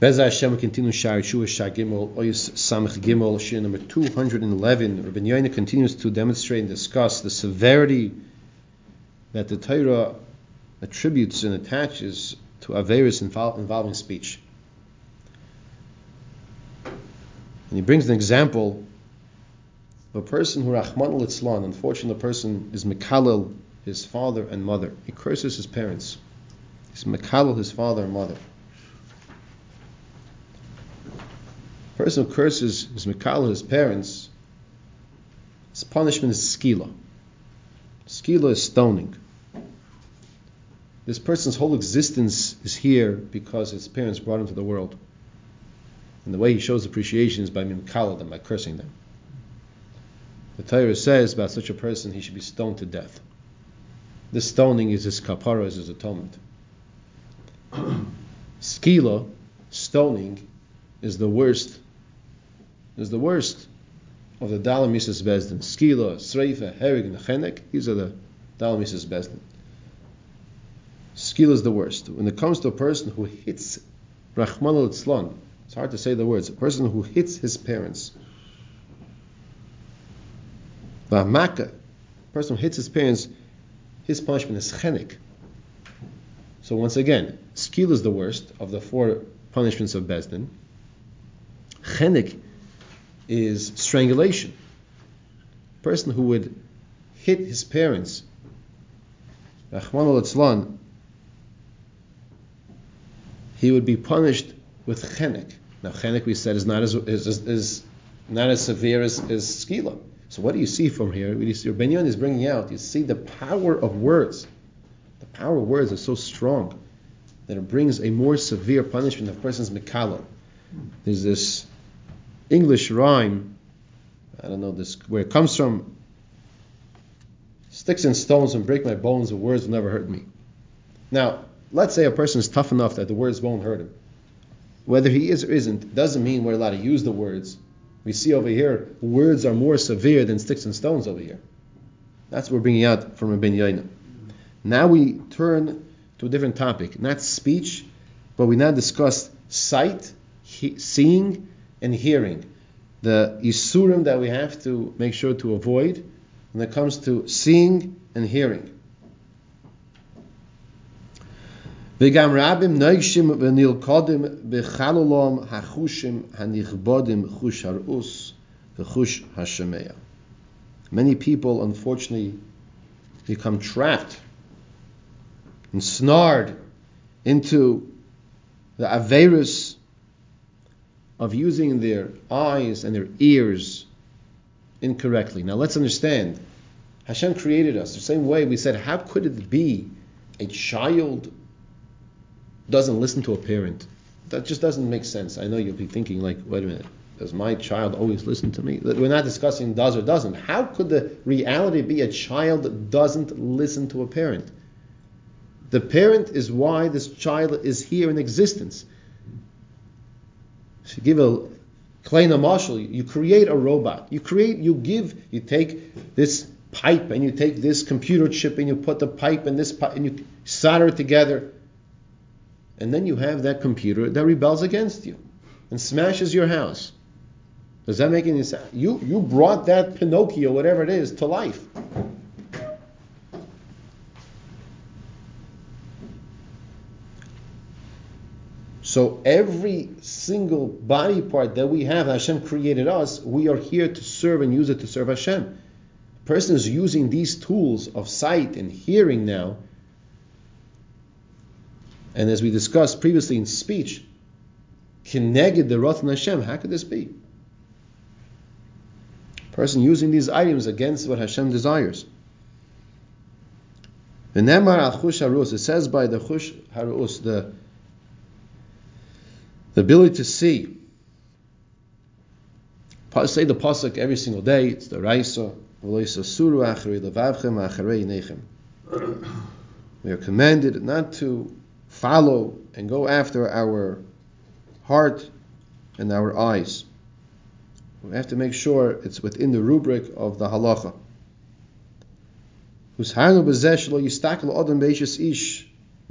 Bez Hashem, we continue Shar Yeshua Shar Gimel, Oyus Samach Gimel, Shir number 211. Rabbi Yoina continues to demonstrate and discuss the severity that the Torah attributes and attaches to Averis involving speech. And he brings an example of a person who Rahman al unfortunately the person is Mekalel, his father and mother. He curses his parents. He's Mekalel, his father and mother. Person who curses his Mekalel, his parents, his punishment is skila. Skila is stoning. This person's whole existence is here because his parents brought him to the world. And the way he shows appreciation is by mimkala them, by cursing them. The Torah says about such a person he should be stoned to death. This stoning is his kapara, is his atonement. Skila, stoning, is the worst. Is the worst of the dalamisis bezdin. Skila, sreifa, herig, and chenek. These are the dalamisis bezdin. Skila is the worst. When it comes to a person who hits Rahman al it's hard to say the words, a person who hits his parents. V'amaka, a person who hits his parents, his punishment is chenik. So once again, skil is the worst of the four punishments of Bezdin. Chenik is strangulation. A person who would hit his parents, he would be punished with chenek. Now, chenek we said is not as is, is, not as severe as, as skila. So, what do you see from here? What you see, Benyon is bringing out. You see the power of words. The power of words is so strong that it brings a more severe punishment of person's mikalo. There's this English rhyme. I don't know this where it comes from. Sticks and stones and break my bones, the words will never hurt me. Now, let's say a person is tough enough that the words won't hurt him. Whether he is or isn't doesn't mean we're allowed to use the words. We see over here, words are more severe than sticks and stones over here. That's what we're bringing out from Rabbi Yaina. Now we turn to a different topic, not speech, but we now discuss sight, he, seeing, and hearing. The isurim that we have to make sure to avoid when it comes to seeing and hearing. וגם רבים נויגשים ונלכודים בחלולום החושים הנכבודים חוש הראוס וחוש השמע. Many people, unfortunately, become trapped and snared into the averus of using their eyes and their ears incorrectly. Now let's understand. Hashem created us the same way we said, how could it be a child doesn't listen to a parent. That just doesn't make sense. I know you'll be thinking, like, wait a minute, does my child always listen to me? We're not discussing does or doesn't. How could the reality be a child doesn't listen to a parent? The parent is why this child is here in existence. You give a kleina marshal, you create a robot. You create, you give, you take this pipe and you take this computer chip and you put the pipe and this pipe and you solder it together and then you have that computer that rebels against you and smashes your house. Does that make any sense? You you brought that Pinocchio, whatever it is, to life. So every single body part that we have, Hashem created us, we are here to serve and use it to serve Hashem. Person is using these tools of sight and hearing now and as we discussed previously in speech, connected the Ratan Hashem, how could this be? Person using these items against what Hashem desires. The Nemar al Harus, it says by the Chush Harus, the, the ability to see. Say the pasuk every single day. It's the Raisa. V'loisa suru acharei levavchem acharei nechem. We are commanded not to follow and go after our heart and our eyes. We have to make sure it's within the rubric of the halacha.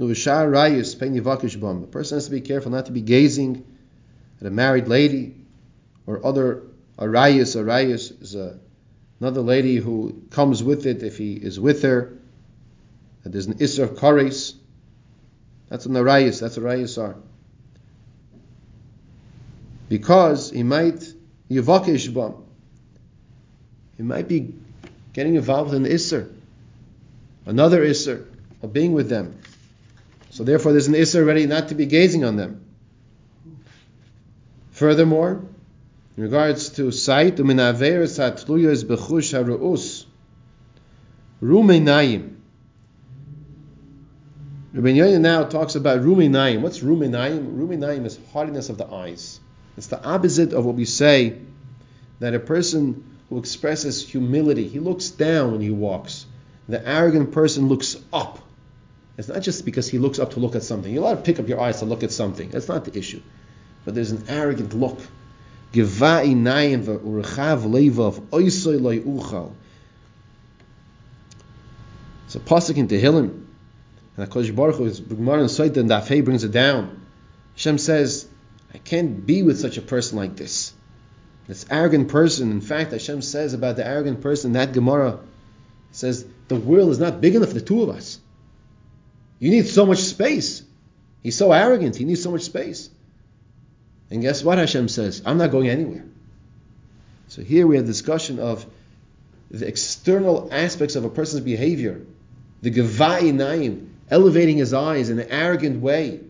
A person has to be careful not to be gazing at a married lady, or other arayas. Arayas is a, another lady who comes with it if he is with her. That there's an isser kares. That's an arayas. That's what arayas are. Because he might yavakish bam. He might be getting involved in isser, another isser of being with them. So therefore, there's an isser ready not to be gazing on them. Furthermore, in regards to sight, rumenayim. Rabbi Yonya now talks about rumenayim. What's rumenayim? Rumenayim is hardiness of the eyes. It's the opposite of what we say that a person who expresses humility, he looks down when he walks. The arrogant person looks up. It's not just because he looks up to look at something. You're allowed to pick up your eyes to look at something. That's not the issue but there's an arrogant look. It's a pasuk in Tehillim, and Hakadosh Baruch Hu, is Gemara and Saita and Dafei brings it down. Hashem says, "I can't be with such a person like this." This arrogant person. In fact, Hashem says about the arrogant person that Gemara says the world is not big enough for the two of us. You need so much space. He's so arrogant. He needs so much space. And guess what Hashem says? I'm not going anywhere. So here we have discussion of the external aspects of a person's behavior. The Gavai Naim, elevating his eyes in an arrogant way,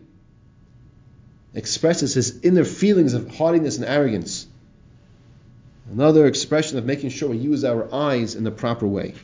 expresses his inner feelings of haughtiness and arrogance. Another expression of making sure we use our eyes in the proper way.